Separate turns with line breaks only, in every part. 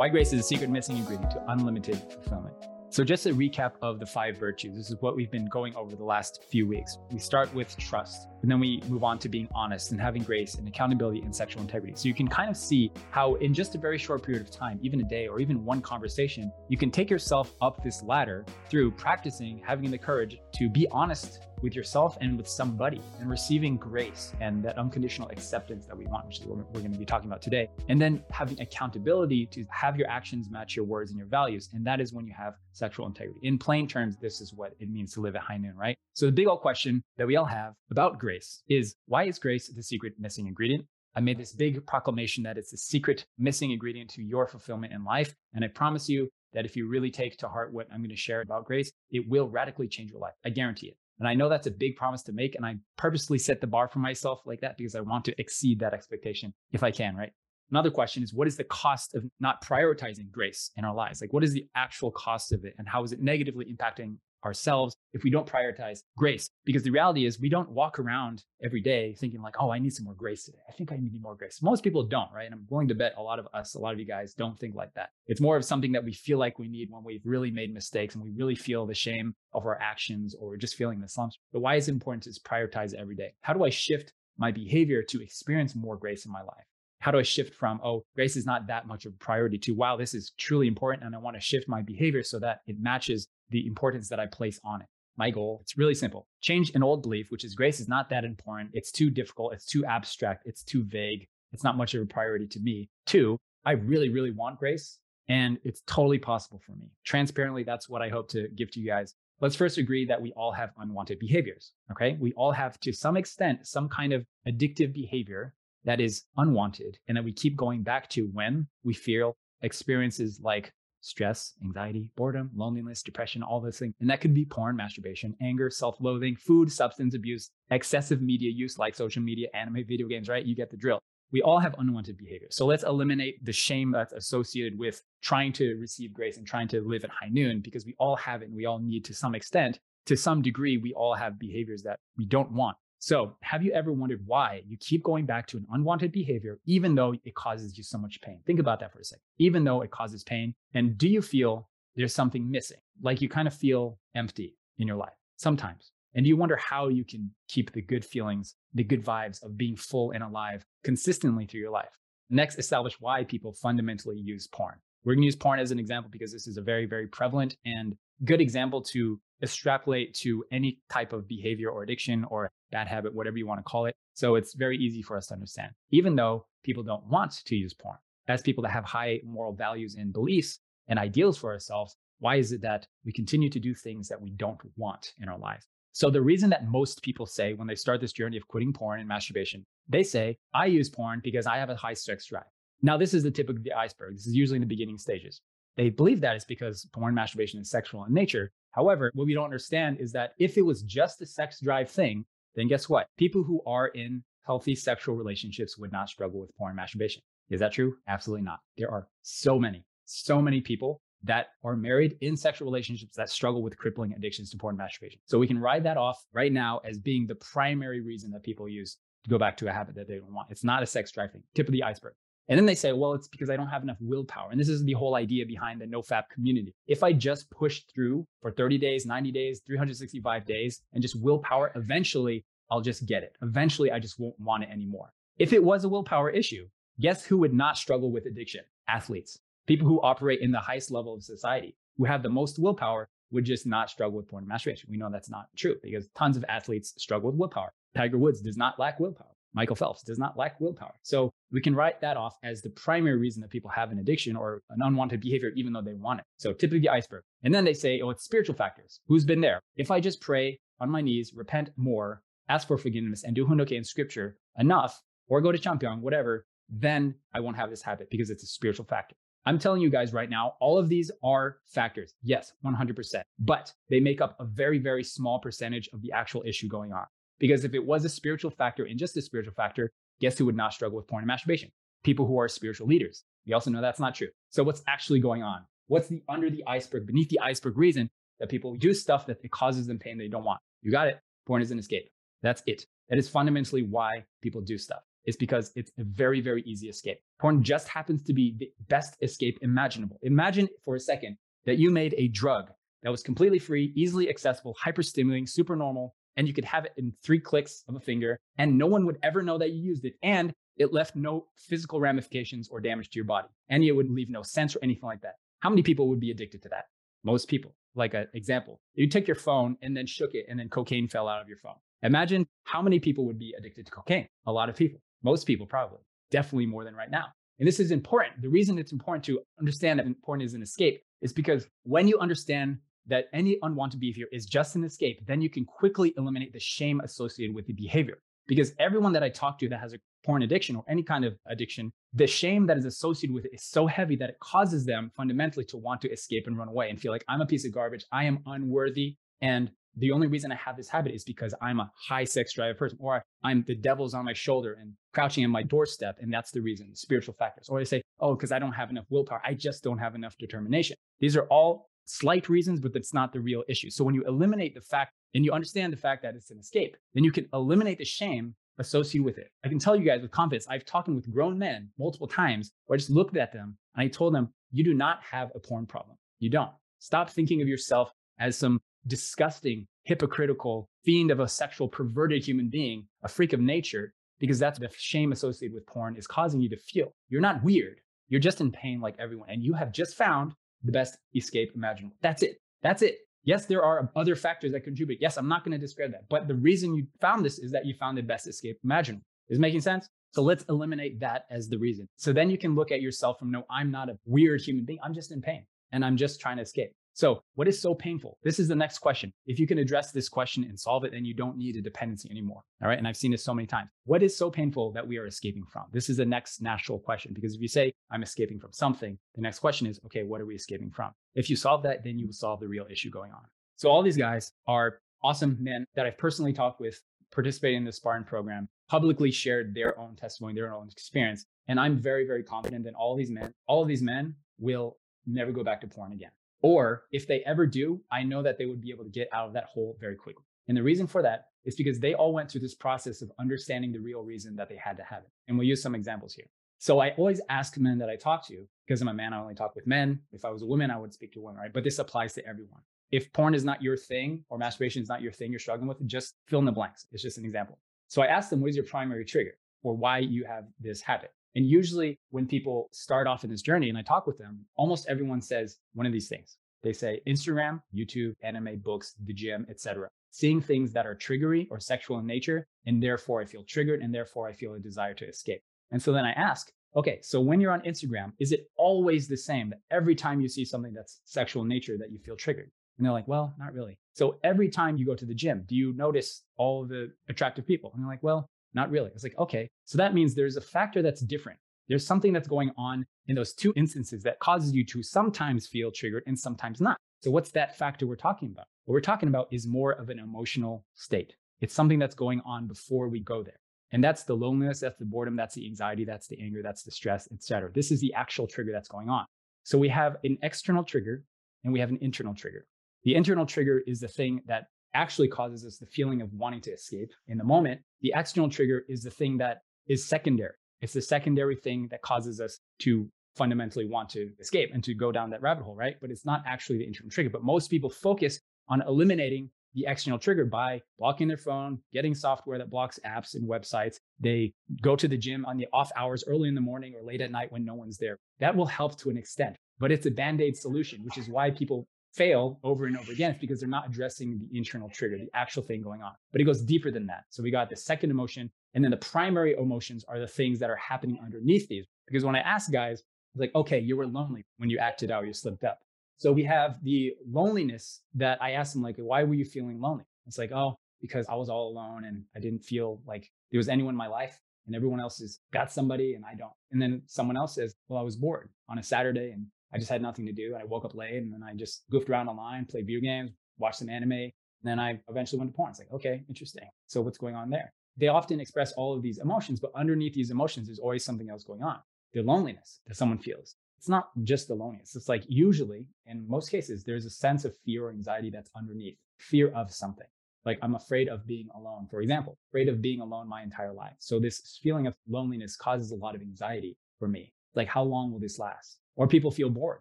Why grace is a secret missing ingredient to unlimited fulfillment. So, just a recap of the five virtues. This is what we've been going over the last few weeks. We start with trust, and then we move on to being honest and having grace and accountability and sexual integrity. So, you can kind of see how, in just a very short period of time, even a day or even one conversation, you can take yourself up this ladder through practicing having the courage to be honest with yourself and with somebody and receiving grace and that unconditional acceptance that we want, which is what we're going to be talking about today. And then having accountability to have your actions match your words and your values. And that is when you have sexual integrity. In plain terms, this is what it means to live at high noon, right? So the big old question that we all have about grace is why is grace the secret missing ingredient? I made this big proclamation that it's the secret missing ingredient to your fulfillment in life. And I promise you that if you really take to heart what I'm going to share about grace, it will radically change your life. I guarantee it. And I know that's a big promise to make. And I purposely set the bar for myself like that because I want to exceed that expectation if I can, right? Another question is what is the cost of not prioritizing grace in our lives? Like, what is the actual cost of it? And how is it negatively impacting ourselves if we don't prioritize grace. Because the reality is, we don't walk around every day thinking, like, oh, I need some more grace today. I think I need more grace. Most people don't, right? And I'm willing to bet a lot of us, a lot of you guys don't think like that. It's more of something that we feel like we need when we've really made mistakes and we really feel the shame of our actions or just feeling the slumps. But why is it important to prioritize every day? How do I shift my behavior to experience more grace in my life? how do I shift from, oh, grace is not that much of a priority to, wow, this is truly important. And I want to shift my behavior so that it matches the importance that I place on it. My goal, it's really simple. Change an old belief, which is grace is not that important. It's too difficult. It's too abstract. It's too vague. It's not much of a priority to me. Two, I really, really want grace and it's totally possible for me. Transparently, that's what I hope to give to you guys. Let's first agree that we all have unwanted behaviors. Okay. We all have, to some extent, some kind of addictive behavior that is unwanted and that we keep going back to when we feel experiences like stress, anxiety, boredom, loneliness, depression, all those things. And that could be porn, masturbation, anger, self loathing, food, substance abuse, excessive media use like social media, anime, video games, right? You get the drill. We all have unwanted behavior. So let's eliminate the shame that's associated with trying to receive grace and trying to live at high noon because we all have it and we all need to some extent. To some degree, we all have behaviors that we don't want. So, have you ever wondered why you keep going back to an unwanted behavior, even though it causes you so much pain? Think about that for a second. Even though it causes pain, and do you feel there's something missing? Like you kind of feel empty in your life sometimes. And do you wonder how you can keep the good feelings, the good vibes of being full and alive consistently through your life? Next, establish why people fundamentally use porn. We're going to use porn as an example because this is a very, very prevalent and good example to extrapolate to any type of behavior or addiction or bad habit, whatever you want to call it. So it's very easy for us to understand, even though people don't want to use porn. As people that have high moral values and beliefs and ideals for ourselves, why is it that we continue to do things that we don't want in our lives? So the reason that most people say when they start this journey of quitting porn and masturbation, they say, I use porn because I have a high sex drive. Now, this is the tip of the iceberg. This is usually in the beginning stages. They believe that is because porn masturbation is sexual in nature. However, what we don't understand is that if it was just a sex drive thing, then guess what? People who are in healthy sexual relationships would not struggle with porn masturbation. Is that true? Absolutely not. There are so many, so many people that are married in sexual relationships that struggle with crippling addictions to porn masturbation. So we can ride that off right now as being the primary reason that people use to go back to a habit that they don't want. It's not a sex drive thing, tip of the iceberg. And then they say, well, it's because I don't have enough willpower. And this is the whole idea behind the nofap community. If I just push through for 30 days, 90 days, 365 days, and just willpower, eventually I'll just get it. Eventually I just won't want it anymore. If it was a willpower issue, guess who would not struggle with addiction? Athletes, people who operate in the highest level of society, who have the most willpower would just not struggle with porn and masturbation. We know that's not true because tons of athletes struggle with willpower. Tiger Woods does not lack willpower. Michael Phelps does not lack willpower. So we can write that off as the primary reason that people have an addiction or an unwanted behavior, even though they want it. So tip of the iceberg. And then they say, oh, it's spiritual factors. Who's been there? If I just pray on my knees, repent more, ask for forgiveness, and do hoondokhae in scripture enough, or go to Cheongpyeong, whatever, then I won't have this habit because it's a spiritual factor. I'm telling you guys right now, all of these are factors. Yes, 100%, but they make up a very, very small percentage of the actual issue going on. Because if it was a spiritual factor and just a spiritual factor, guess who would not struggle with porn and masturbation? People who are spiritual leaders. We also know that's not true. So what's actually going on? What's the under the iceberg, beneath the iceberg reason that people do stuff that it causes them pain they don't want? You got it. Porn is an escape. That's it. That is fundamentally why people do stuff. It's because it's a very, very easy escape. Porn just happens to be the best escape imaginable. Imagine for a second that you made a drug that was completely free, easily accessible, hyper stimulating, super normal, and you could have it in three clicks of a finger, and no one would ever know that you used it. And it left no physical ramifications or damage to your body, and it would leave no sense or anything like that. How many people would be addicted to that? Most people. Like an example, you took your phone and then shook it, and then cocaine fell out of your phone. Imagine how many people would be addicted to cocaine. A lot of people. Most people, probably. Definitely more than right now. And this is important. The reason it's important to understand that important is an escape is because when you understand that any unwanted behavior is just an escape, then you can quickly eliminate the shame associated with the behavior. Because everyone that I talk to that has a porn addiction or any kind of addiction, the shame that is associated with it is so heavy that it causes them fundamentally to want to escape and run away and feel like I'm a piece of garbage. I am unworthy. And the only reason I have this habit is because I'm a high sex drive person, or I'm the devil's on my shoulder and crouching in my doorstep. And that's the reason, spiritual factors. Or they say, oh, because I don't have enough willpower. I just don't have enough determination. These are all slight reasons, but that's not the real issue. So when you eliminate the fact and you understand the fact that it's an escape, then you can eliminate the shame associated with it. I can tell you guys with confidence, I've talked with grown men multiple times where I just looked at them and I told them, you do not have a porn problem. You don't. Stop thinking of yourself as some disgusting, hypocritical fiend of a sexual perverted human being, a freak of nature, because that's the shame associated with porn is causing you to feel. You're not weird. You're just in pain like everyone. And you have just found the best escape imaginable. That's it. That's it. Yes, there are other factors that contribute. Yes, I'm not going to discredit that. But the reason you found this is that you found the best escape imaginable. Is making sense? So let's eliminate that as the reason. So then you can look at yourself from no, I'm not a weird human being. I'm just in pain and I'm just trying to escape. So, what is so painful? This is the next question. If you can address this question and solve it, then you don't need a dependency anymore. All right. And I've seen this so many times. What is so painful that we are escaping from? This is the next natural question because if you say, I'm escaping from something, the next question is, okay, what are we escaping from? If you solve that, then you will solve the real issue going on. So, all these guys are awesome men that I've personally talked with, participating in the Spartan program, publicly shared their own testimony, their own experience. And I'm very, very confident that all these men, all of these men will never go back to porn again. Or if they ever do, I know that they would be able to get out of that hole very quickly. And the reason for that is because they all went through this process of understanding the real reason that they had to have it. And we'll use some examples here. So I always ask men that I talk to, because I'm a man, I only talk with men. If I was a woman, I would speak to women, right? But this applies to everyone. If porn is not your thing or masturbation is not your thing you're struggling with, just fill in the blanks. It's just an example. So I ask them, what is your primary trigger or why you have this habit? And usually when people start off in this journey and I talk with them, almost everyone says one of these things. They say Instagram, YouTube, anime, books, the gym, etc. Seeing things that are triggery or sexual in nature, and therefore I feel triggered and therefore I feel a desire to escape. And so then I ask, okay, so when you're on Instagram, is it always the same that every time you see something that's sexual in nature that you feel triggered? And they're like, well, not really. So every time you go to the gym, do you notice all the attractive people? And they're like, well, not really. It's like, okay. So that means there's a factor that's different. There's something that's going on in those two instances that causes you to sometimes feel triggered and sometimes not. So what's that factor we're talking about? What we're talking about is more of an emotional state. It's something that's going on before we go there. And that's the loneliness, that's the boredom, that's the anxiety, that's the anger, that's the stress, etc. This is the actual trigger that's going on. So we have an external trigger and we have an internal trigger. The internal trigger is the thing that actually causes us the feeling of wanting to escape in the moment. The external trigger is the thing that is secondary. It's the secondary thing that causes us to fundamentally want to escape and to go down that rabbit hole, right? But it's not actually the internal trigger. But most people focus on eliminating the external trigger by blocking their phone, getting software that blocks apps and websites. They go to the gym on the off hours early in the morning or late at night when no one's there. That will help to an extent, but it's a band aid solution, which is why people fail over and over again. It's because they're not addressing the internal trigger, the actual thing going on. But it goes deeper than that. So we got the second emotion, and then the primary emotions are the things that are happening underneath these. Because when I ask guys, like, okay, you were lonely when you acted out, you slipped up. So we have the loneliness that I asked them, like, why were you feeling lonely? It's like, oh, because I was all alone and I didn't feel like there was anyone in my life and everyone else has got somebody and I don't. And then someone else says, well, I was bored on a Saturday and I just had nothing to do. And I woke up late and then I just goofed around online, played video games, watched some anime. And then I eventually went to porn. It's like, okay, interesting. So what's going on there? They often express all of these emotions, but underneath these emotions, there's always something else going on the loneliness that someone feels. It's not just the loneliness. It's like usually, in most cases, there's a sense of fear or anxiety that's underneath, fear of something. Like I'm afraid of being alone, for example, afraid of being alone my entire life. So this feeling of loneliness causes a lot of anxiety for me. Like, how long will this last? Or people feel bored.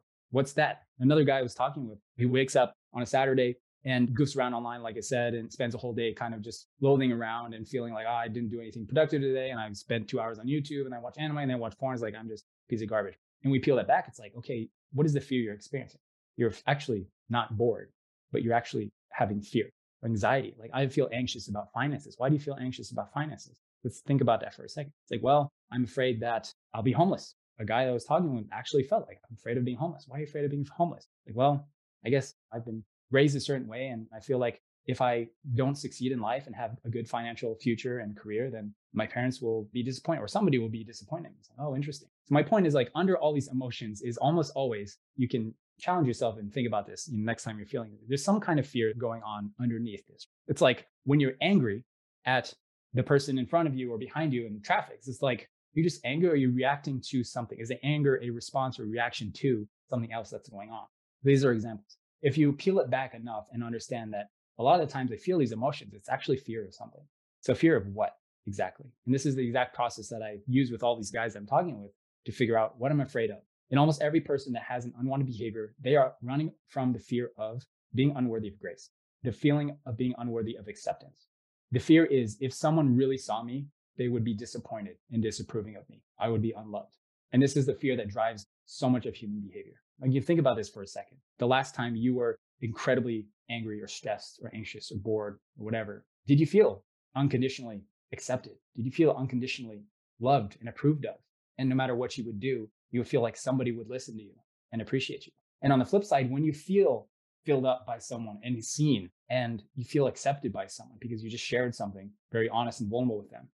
What's that? Another guy I was talking with, he wakes up on a Saturday and goofs around online, like I said, and spends a whole day kind of just loathing around and feeling like, oh, I didn't do anything productive today. And I spent two hours on YouTube and I watch anime and I watch porn. It's like, I'm just a piece of garbage. And we peel that back. It's like, okay, what is the fear you're experiencing? You're actually not bored, but you're actually having fear anxiety. Like I feel anxious about finances. Why do you feel anxious about finances? Let's think about that for a second. It's like, well, I'm afraid that I'll be homeless. A guy that I was talking with actually felt like I'm afraid of being homeless. Why are you afraid of being homeless? Like, well, I guess I've been raised a certain way. And I feel like if I don't succeed in life and have a good financial future and career, then my parents will be disappointed or somebody will be disappointed. Like, oh, interesting. So my point is like under all these emotions is almost always you can challenge yourself and think about this next time you're feeling it. There's some kind of fear going on underneath this. It's like when you're angry at the person in front of you or behind you in traffic, it's like you just anger or you're reacting to something. Is the anger a response or reaction to something else that's going on? These are examples. If you peel it back enough and understand that a lot of the times I feel these emotions, it's actually fear of something. So fear of what exactly? And this is the exact process that I use with all these guys I'm talking with to figure out what I'm afraid of. And almost every person that has an unwanted behavior, they are running from the fear of being unworthy of grace, the feeling of being unworthy of acceptance. The fear is if someone really saw me, they would be disappointed and disapproving of me. I would be unloved. And this is the fear that drives so much of human behavior. Like you think about this for a second. The last time you were incredibly angry or stressed or anxious or bored or whatever, did you feel unconditionally accepted? Did you feel unconditionally loved and approved of? And no matter what you would do, you would feel like somebody would listen to you and appreciate you. And on the flip side, when you feel filled up by someone and seen and you feel accepted by someone because you just shared something very honest and vulnerable with them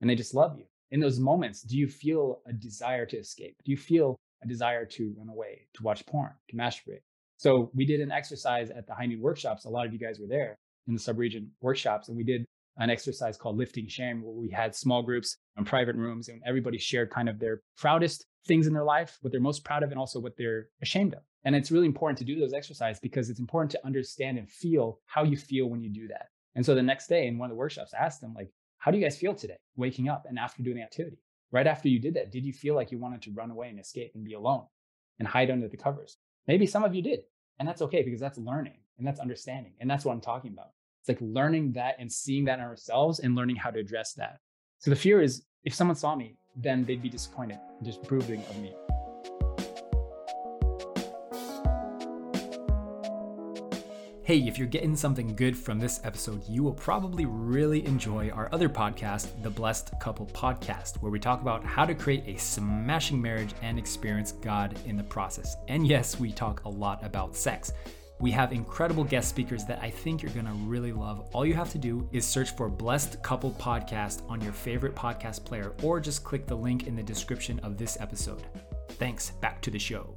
and they just love you. In those moments, do you feel a desire to escape? Do you feel a desire to run away, to watch porn, to masturbate? So we did an exercise at the High Noon workshops. A lot of you guys were there in the subregion workshops, and we did an exercise called lifting shame, where we had small groups and private rooms, and everybody shared kind of their proudest things in their life, what they're most proud of, and also what they're ashamed of. And it's really important to do those exercises because it's important to understand and feel how you feel when you do that. And so the next day in one of the workshops, I asked them, like, how do you guys feel today, waking up and after doing the activity? Right after you did that, did you feel like you wanted to run away and escape and be alone and hide under the covers? Maybe some of you did. And that's okay because that's learning and that's understanding. And that's what I'm talking about. It's like learning that and seeing that in ourselves and learning how to address that. So the fear is if someone saw me, then they'd be disappointed, disapproving of me.
Hey, if you're getting something good from this episode, you will probably really enjoy our other podcast, the Blessed Couple Podcast, where we talk about how to create a smashing marriage and experience God in the process. And yes, we talk a lot about sex. We have incredible guest speakers that I think you're gonna really love. All you have to do is search for Blessed Couple Podcast on your favorite podcast player or just click the link in the description of this episode. Thanks, back to the show.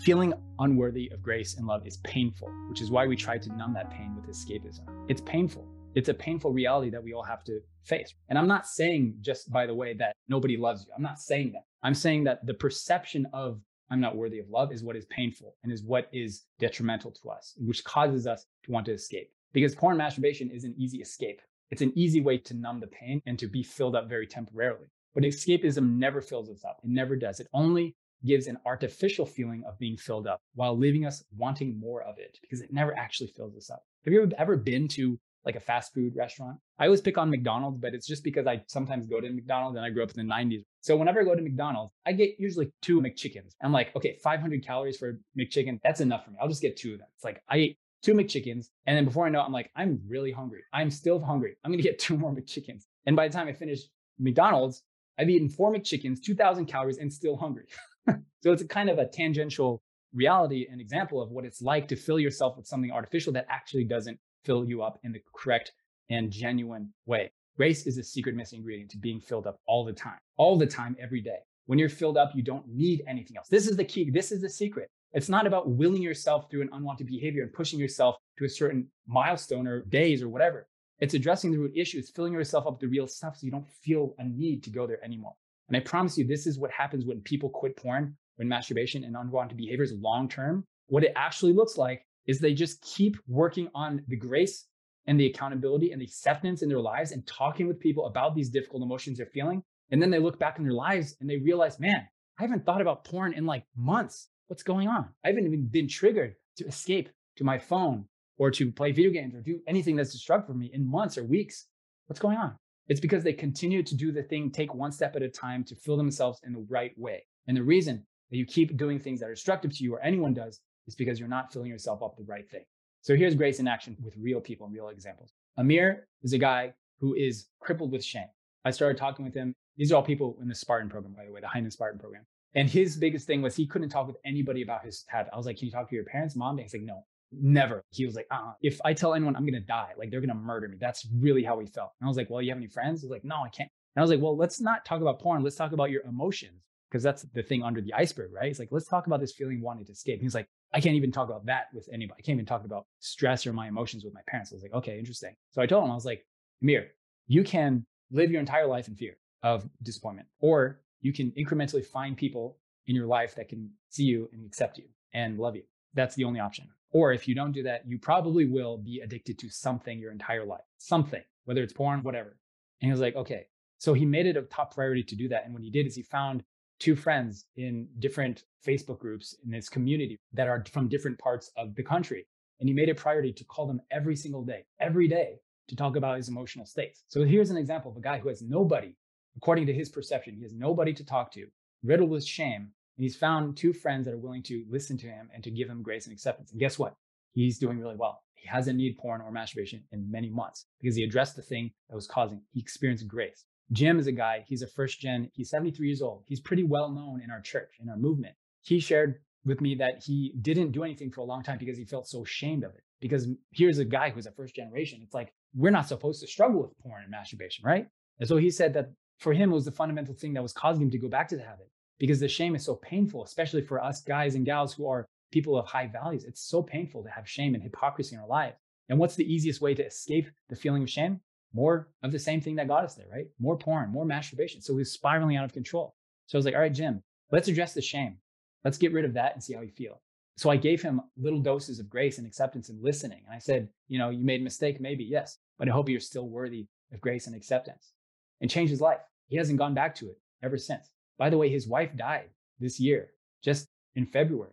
Feeling unworthy of grace and love is painful, which is why we try to numb that pain with escapism. It's painful. It's a painful reality that we all have to face. And I'm not saying, just by the way, that nobody loves you. I'm not saying that. I'm saying that the perception of I'm not worthy of love is what is painful and is what is detrimental to us, which causes us to want to escape. Because porn masturbation is an easy escape. It's an easy way to numb the pain and to be filled up very temporarily. But escapism never fills us up. It never does. It only gives an artificial feeling of being filled up while leaving us wanting more of it because it never actually fills us up. Have you ever been to like a fast food restaurant. I always pick on McDonald's, but it's just because I sometimes go to McDonald's and I grew up in the 90s. So whenever I go to McDonald's, I get usually two McChickens. I'm like, okay, 500 calories for a McChicken. That's enough for me. I'll just get two of them. It's like I ate two McChickens. And then before I know it, I'm like, I'm really hungry. I'm still hungry. I'm going to get two more McChickens. And by the time I finish McDonald's, I've eaten four McChickens, 2000 calories, and still hungry. so it's a kind of a tangential reality and example of what it's like to fill yourself with something artificial that actually doesn't fill you up in the correct and genuine way. Grace is a secret missing ingredient to being filled up all the time, all the time, every day. When you're filled up, you don't need anything else. This is the key. This is the secret. It's not about willing yourself through an unwanted behavior and pushing yourself to a certain milestone or days or whatever. It's addressing the root issues, filling yourself up with the real stuff so you don't feel a need to go there anymore. And I promise you, this is what happens when people quit porn, when masturbation and unwanted behaviors long term. What it actually looks like is they just keep working on the grace and the accountability and the acceptance in their lives and talking with people about these difficult emotions they're feeling. And then they look back in their lives and they realize, man, I haven't thought about porn in like months. What's going on? I haven't even been triggered to escape to my phone or to play video games or do anything that's destructive for me in months or weeks. What's going on? It's because they continue to do the thing, take one step at a time to fill themselves in the right way. And the reason that you keep doing things that are destructive to you or anyone does is because you're not filling yourself up the right thing. So here's grace in action with real people and real examples. Amir is a guy who is crippled with shame. I started talking with him. These are all people in the Spartan program, by the way, the High Noon Spartan program. And his biggest thing was he couldn't talk with anybody about his tattoo. I was like, Can you talk to your parents, mom? And he's like, No, never. He was like, uh If I tell anyone I'm to die, like they're to murder me. That's really how he felt. And I was like, Well, you have any friends? He's like, No, I can't. And I was like, Well, let's not talk about porn. Let's talk about your emotions because that's the thing under the iceberg, right? It's like, let's talk about this feeling wanting to escape. He's like, I can't even talk about that with anybody. I can't even talk about stress or my emotions with my parents. I was like, okay, interesting. So I told him, I was like, Amir, you can live your entire life in fear of disappointment, or you can incrementally find people in your life that can see you and accept you and love you. That's the only option. Or if you don't do that, you probably will be addicted to something your entire life, something, whether it's porn, whatever. And he was like, okay. So he made it a top priority to do that. And what he did is he found two friends in different Facebook groups in this community that are from different parts of the country. And he made it priority to call them every single day, every day to talk about his emotional states. So here's an example of a guy who has nobody, according to his perception, he has nobody to talk to, riddled with shame. And he's found two friends that are willing to listen to him and to give him grace and acceptance. And guess what? He's doing really well. He hasn't needed porn or masturbation in many months because he addressed the thing that was causing. He experienced grace. Jim is a guy, he's a first gen, he's 73 years old. He's pretty well known in our church, in our movement. He shared with me that he didn't do anything for a long time because he felt so ashamed of it. Because here's a guy who's a first generation. It's like, we're not supposed to struggle with porn and masturbation, right? And so he said that for him, it was the fundamental thing that was causing him to go back to the habit because the shame is so painful, especially for us guys and gals who are people of high values. It's so painful to have shame and hypocrisy in our lives. And what's the easiest way to escape the feeling of shame? more of the same thing that got us there, right? More porn, more masturbation. So he was spiraling out of control. So I was like, all right, Jim, let's address the shame. Let's get rid of that and see how you feel. So I gave him little doses of grace and acceptance and listening. And I said, you know, you made a mistake, maybe, yes, but I hope you're still worthy of grace and acceptance and changed his life. He hasn't gone back to it ever since. By the way, his wife died this year, just in February.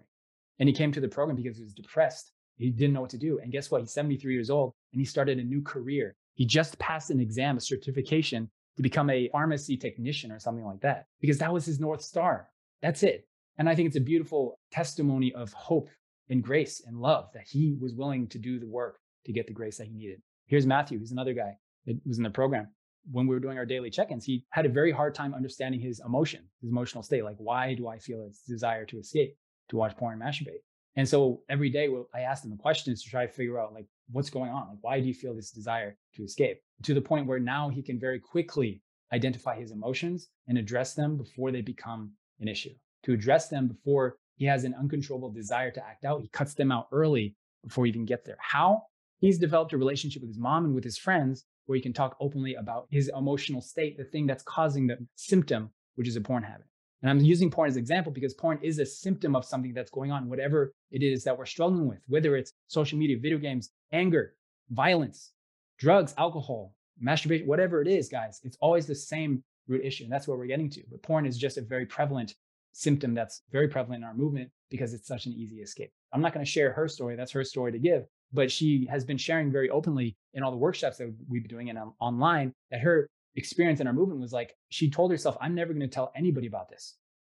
And he came to the program because he was depressed. He didn't know what to do. And guess what? He's 73 years old and he started a new career he just passed an exam, a certification to become a pharmacy technician or something like that, because that was his North Star. That's it. And I think it's a beautiful testimony of hope and grace and love that he was willing to do the work to get the grace that he needed. Here's Matthew, he's another guy that was in the program. When we were doing our daily check ins, he had a very hard time understanding his emotion, his emotional state. Like, why do I feel a desire to escape, to watch porn and masturbate? And so every day, I asked him the questions to try to figure out, like, what's going on? Like, why do you feel this desire to escape? To the point where now he can very quickly identify his emotions and address them before they become an issue. To address them before he has an uncontrollable desire to act out, he cuts them out early before he even get there. How? He's developed a relationship with his mom and with his friends where he can talk openly about his emotional state, the thing that's causing the symptom, which is a porn habit. And I'm using porn as an example because porn is a symptom of something that's going on, whatever it is that we're struggling with, whether it's social media, video games, anger, violence, drugs, alcohol, masturbation, whatever it is, guys, it's always the same root issue. And that's where we're getting to. But porn is just a very prevalent symptom that's very prevalent in our movement because it's such an easy escape. I'm not going to share her story. That's her story to give. But she has been sharing very openly in all the workshops that we've been doing and online that her experience in our movement was like she told herself, I'm never going to tell anybody about this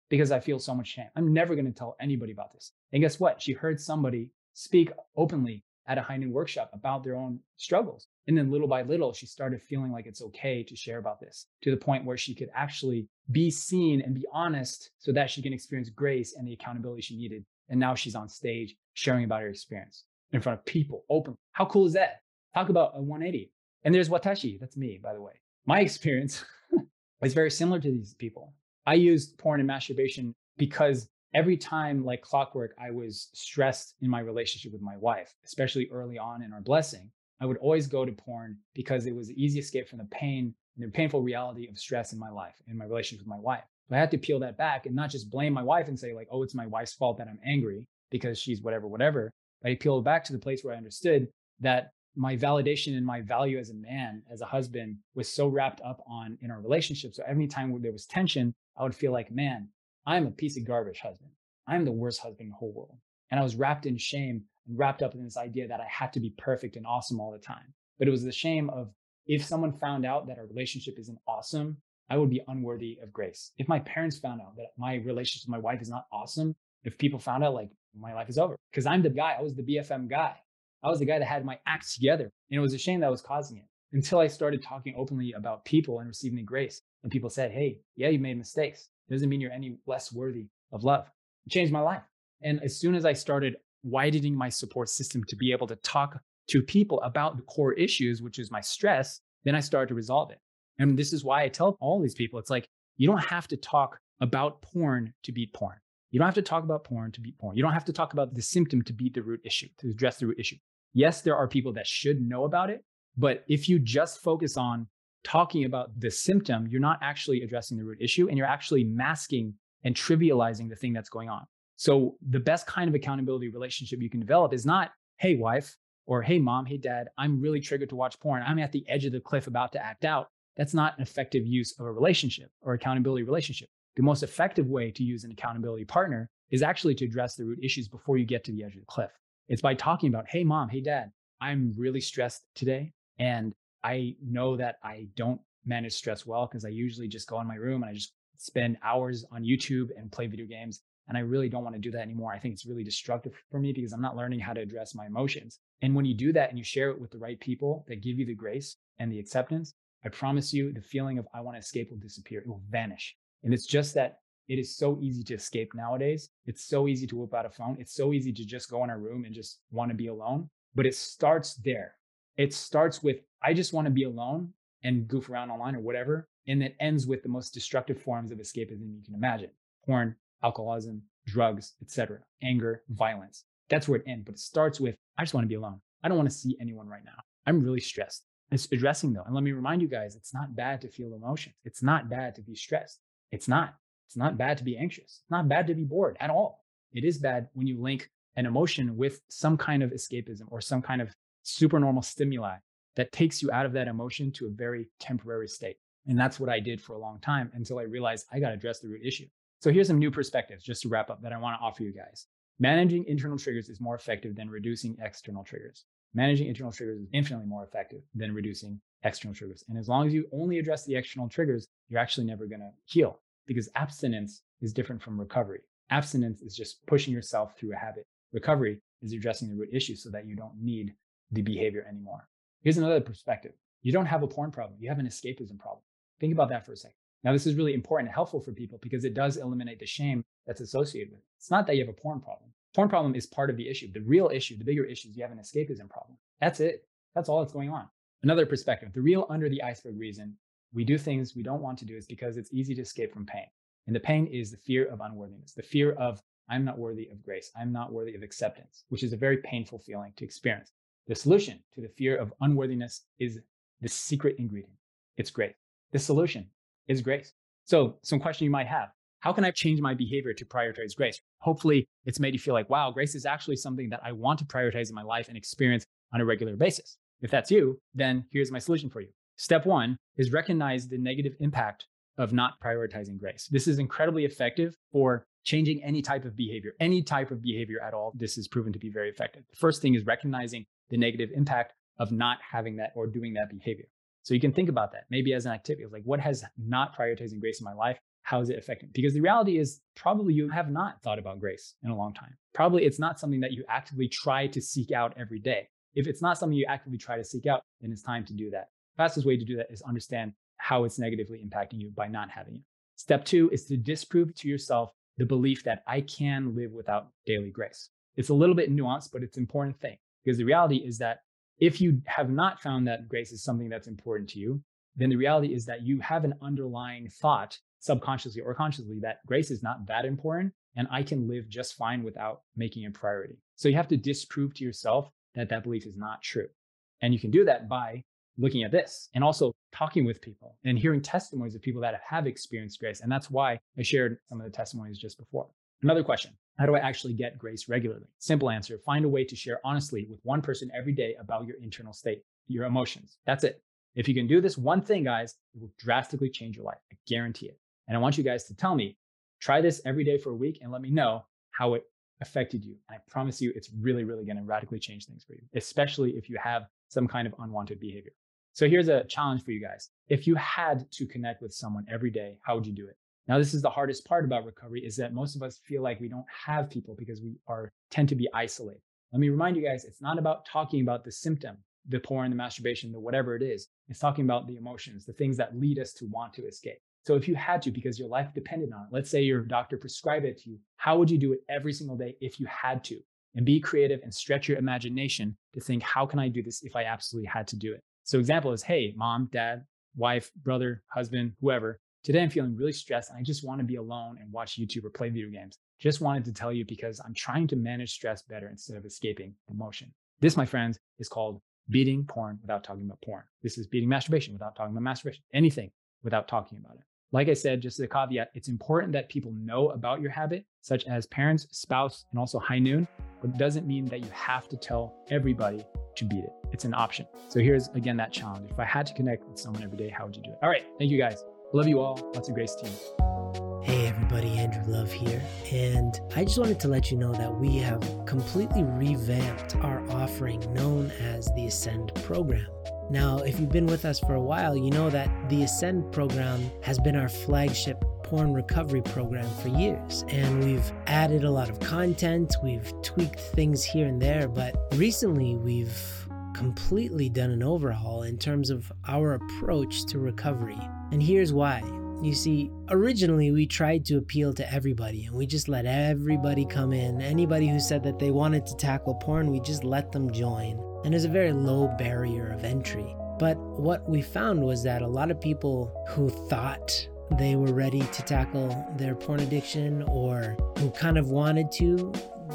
because I feel so much shame. I'm never going to tell anybody about this. And guess what? She heard somebody speak openly at a high workshop about their own struggles. And then little by little, she started feeling like it's okay to share about this to the point where she could actually be seen and be honest so that she can experience grace and the accountability she needed. And now she's on stage sharing about her experience in front of people openly. How cool is that? Talk about a 180. And there's Watashi. That's me, by the way my experience is very similar to these people. I used porn and masturbation because every time, like clockwork, I was stressed in my relationship with my wife, especially early on in our blessing. I would always go to porn because it was the easy escape from the pain and the painful reality of stress in my life, in my relationship with my wife. But I had to peel that back and not just blame my wife and say, like, oh, it's my wife's fault that I'm angry because she's whatever, whatever. I peeled back to the place where I understood that my validation and my value as a man, as a husband, was so wrapped up on in our relationship. So every time there was tension, I would feel like, man, I'm a piece of garbage husband. I'm the worst husband in the whole world. And I was wrapped in shame and wrapped up in this idea that I had to be perfect and awesome all the time. But it was the shame of if someone found out that our relationship isn't awesome, I would be unworthy of grace. If my parents found out that my relationship with my wife is not awesome, if people found out, like, my life is over because I'm the guy, I was the BFM guy. I was the guy that had my act together. And it was a shame that was causing it until I started talking openly about people and receiving grace. And people said, Hey, yeah, you made mistakes. It doesn't mean you're any less worthy of love. It changed my life. And as soon as I started widening my support system to be able to talk to people about the core issues, which is my stress, then I started to resolve it. And this is why I tell all these people it's like, you don't have to talk about porn to beat porn. You don't have to talk about porn to beat porn. You don't have to talk about the symptom to beat the root issue, to address the root issue. Yes, there are people that should know about it, but if you just focus on talking about the symptom, you're not actually addressing the root issue and you're actually masking and trivializing the thing that's going on. So, the best kind of accountability relationship you can develop is not, hey, wife, or hey, mom, hey, dad, I'm really triggered to watch porn. I'm at the edge of the cliff about to act out. That's not an effective use of a relationship or accountability relationship. The most effective way to use an accountability partner is actually to address the root issues before you get to the edge of the cliff. It's by talking about, hey, mom, hey, dad, I'm really stressed today. And I know that I don't manage stress well because I usually just go in my room and I just spend hours on YouTube and play video games. And I really don't want to do that anymore. I think it's really destructive for me because I'm not learning how to address my emotions. And when you do that and you share it with the right people that give you the grace and the acceptance, I promise you the feeling of I want to escape will disappear. It will vanish. And it's just that it is so easy to escape nowadays. It's so easy to whip out a phone. It's so easy to just go in a room and just want to be alone. But it starts there. It starts with, I just want to be alone and goof around online or whatever. And it ends with the most destructive forms of escapism you can imagine porn, alcoholism, drugs, etc., anger, violence. That's where it ends. But it starts with, I just want to be alone. I don't want to see anyone right now. I'm really stressed. It's addressing though. And let me remind you guys, it's not bad to feel emotions. It's not bad to be stressed. It's not. It's not bad to be anxious. It's not bad to be bored at all. It is bad when you link an emotion with some kind of escapism or some kind of supernormal stimuli that takes you out of that emotion to a very temporary state. And that's what I did for a long time until I realized I got to address the root issue. So here's some new perspectives just to wrap up that I want to offer you guys. Managing internal triggers is more effective than reducing external triggers. Managing internal triggers is infinitely more effective than reducing external triggers. And as long as you only address the external triggers, you're actually never going to heal because abstinence is different from recovery. Abstinence is just pushing yourself through a habit. Recovery is addressing the root issue so that you don't need the behavior anymore. Here's another perspective. You don't have a porn problem. You have an escapism problem. Think about that for a second. Now, this is really important and helpful for people because it does eliminate the shame that's associated with it. It's not that you have a porn problem. Porn problem is part of the issue. The real issue, the bigger issue is you have an escapism problem. That's it. That's all that's going on. Another perspective, the real under the iceberg reason we do things we don't want to do is because it's easy to escape from pain. And the pain is the fear of unworthiness, the fear of I'm not worthy of grace. I'm not worthy of acceptance, which is a very painful feeling to experience. The solution to the fear of unworthiness is the secret ingredient. It's grace. The solution is grace. So some question you might have, how can I change my behavior to prioritize grace? Hopefully it's made you feel like, wow, grace is actually something that I want to prioritize in my life and experience on a regular basis. If that's you, then here's my solution for you. Step one is recognize the negative impact of not prioritizing grace. This is incredibly effective for changing any type of behavior, any type of behavior at all. This is proven to be very effective. The first thing is recognizing the negative impact of not having that or doing that behavior. So you can think about that maybe as an activity of like, what has not prioritizing grace in my life? How is it affecting? Because the reality is probably you have not thought about grace in a long time. Probably it's not something that you actively try to seek out every day. If it's not something you actively try to seek out, then it's time to do that. Fastest way to do that is understand how it's negatively impacting you by not having it. Step two is to disprove to yourself the belief that I can live without daily grace. It's a little bit nuanced, but it's an important thing because the reality is that if you have not found that grace is something that's important to you, then the reality is that you have an underlying thought, subconsciously or consciously, that grace is not that important and I can live just fine without making it a priority. So you have to disprove to yourself that that belief is not true. And you can do that by looking at this and also talking with people and hearing testimonies of people that have experienced grace. And that's why I shared some of the testimonies just before. Another question How do I actually get grace regularly? Simple answer find a way to share honestly with one person every day about your internal state, your emotions. That's it. If you can do this one thing, guys, it will drastically change your life. I guarantee it. And I want you guys to tell me, try this every day for a week and let me know how it affected you. And I promise you, it's really, really going to radically change things for you, especially if you have some kind of unwanted behavior. So here's a challenge for you guys. If you had to connect with someone every day, how would you do it? Now, this is the hardest part about recovery is that most of us feel like we don't have people because we are tend to be isolated. Let me remind you guys, it's not about talking about the symptom, the porn, the masturbation, the whatever it is. It's talking about the emotions, the things that lead us to want to escape. So if you had to, because your life depended on it, let's say your doctor prescribed it to you, how would you do it every single day if you had to? And be creative and stretch your imagination to think, how can I do this if I absolutely had to do it? So example is, hey, mom, dad, wife, brother, husband, whoever, Today I'm feeling really stressed and I just want to be alone and watch YouTube or play video games. Just wanted to tell you because I'm trying to manage stress better instead of escaping emotion. This, my friends, is called beating porn without talking about porn. This is beating masturbation without talking about masturbation. Anything without talking about it. Like I said, just as a caveat, it's important that people know about your habit, such as parents, spouse, and also high noon, but it doesn't mean that you have to tell everybody to beat it. It's an option. So here's again that challenge. If I had to connect with someone every day, how would you do it? All right. Thank you guys. Love you all. Lots of grace to you.
Hey everybody, Andrew Love here. And I just wanted to let you know that we have completely revamped our offering known as the Ascend program. Now, if you've been with us for a while, you know that the Ascend program has been our flagship porn recovery program for years. And we've added a lot of content, we've tweaked things here and there, but recently we've completely done an overhaul in terms of our approach to recovery. And here's why. You see, originally we tried to appeal to everybody and we just let everybody come in. Anybody who said that they wanted to tackle porn, we just let them join. And there's a very low barrier of entry. But what we found was that a lot of people who thought they were ready to tackle their porn addiction or who kind of wanted to,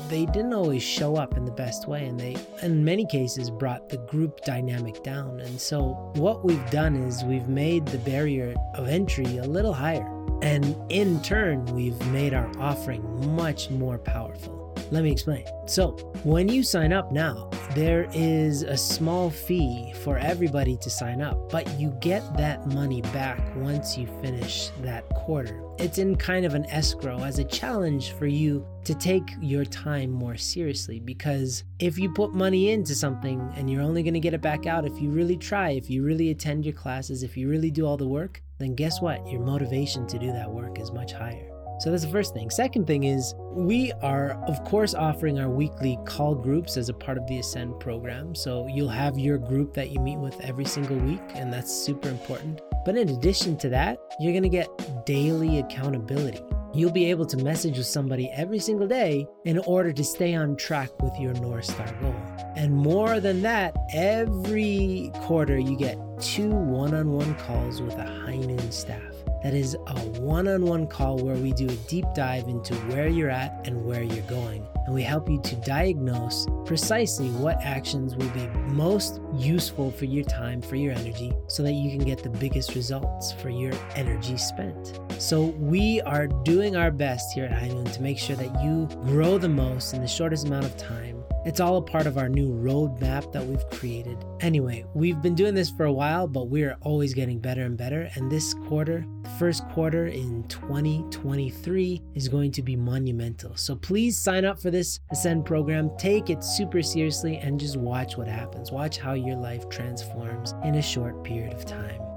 they didn't always show up in the best way and they in many cases brought the group dynamic down. And so what we've done is we've made the barrier of entry a little higher. And in turn we've made our offering much more powerful let me explain. So, when you sign up now, there is a small fee for everybody to sign up, but you get that money back once you finish that quarter. It's in kind of an escrow as a challenge for you to take your time more seriously because if you put money into something and you're only going to get it back out if you really try, if you really attend your classes, if you really do all the work, then guess what? Your motivation to do that work is much higher. So that's the first thing. Second thing is we are, of course, offering our weekly call groups as a part of the Ascend program. So you'll have your group that you meet with every single week, and that's super important. But in addition to that, you're going to get daily accountability. You'll be able to message with somebody every single day in order to stay on track with your North Star goal. And more than that, every quarter you get two one on one calls with a high noon staff. That is a one on one call where we do a deep dive into where you're at and where you're going. And we help you to diagnose precisely what actions will be most useful for your time, for your energy, so that you can get the biggest results for your energy spent. So, we are doing our best here at Noon to make sure that you grow the most in the shortest amount of time it's all a part of our new roadmap that we've created. Anyway, we've been doing this for a while, but we're always getting better and better. And this quarter, the first quarter in 2023, is going to be monumental. So please sign up for this Ascend program. Take it super seriously and just watch what happens. Watch how your life transforms in a short period of time.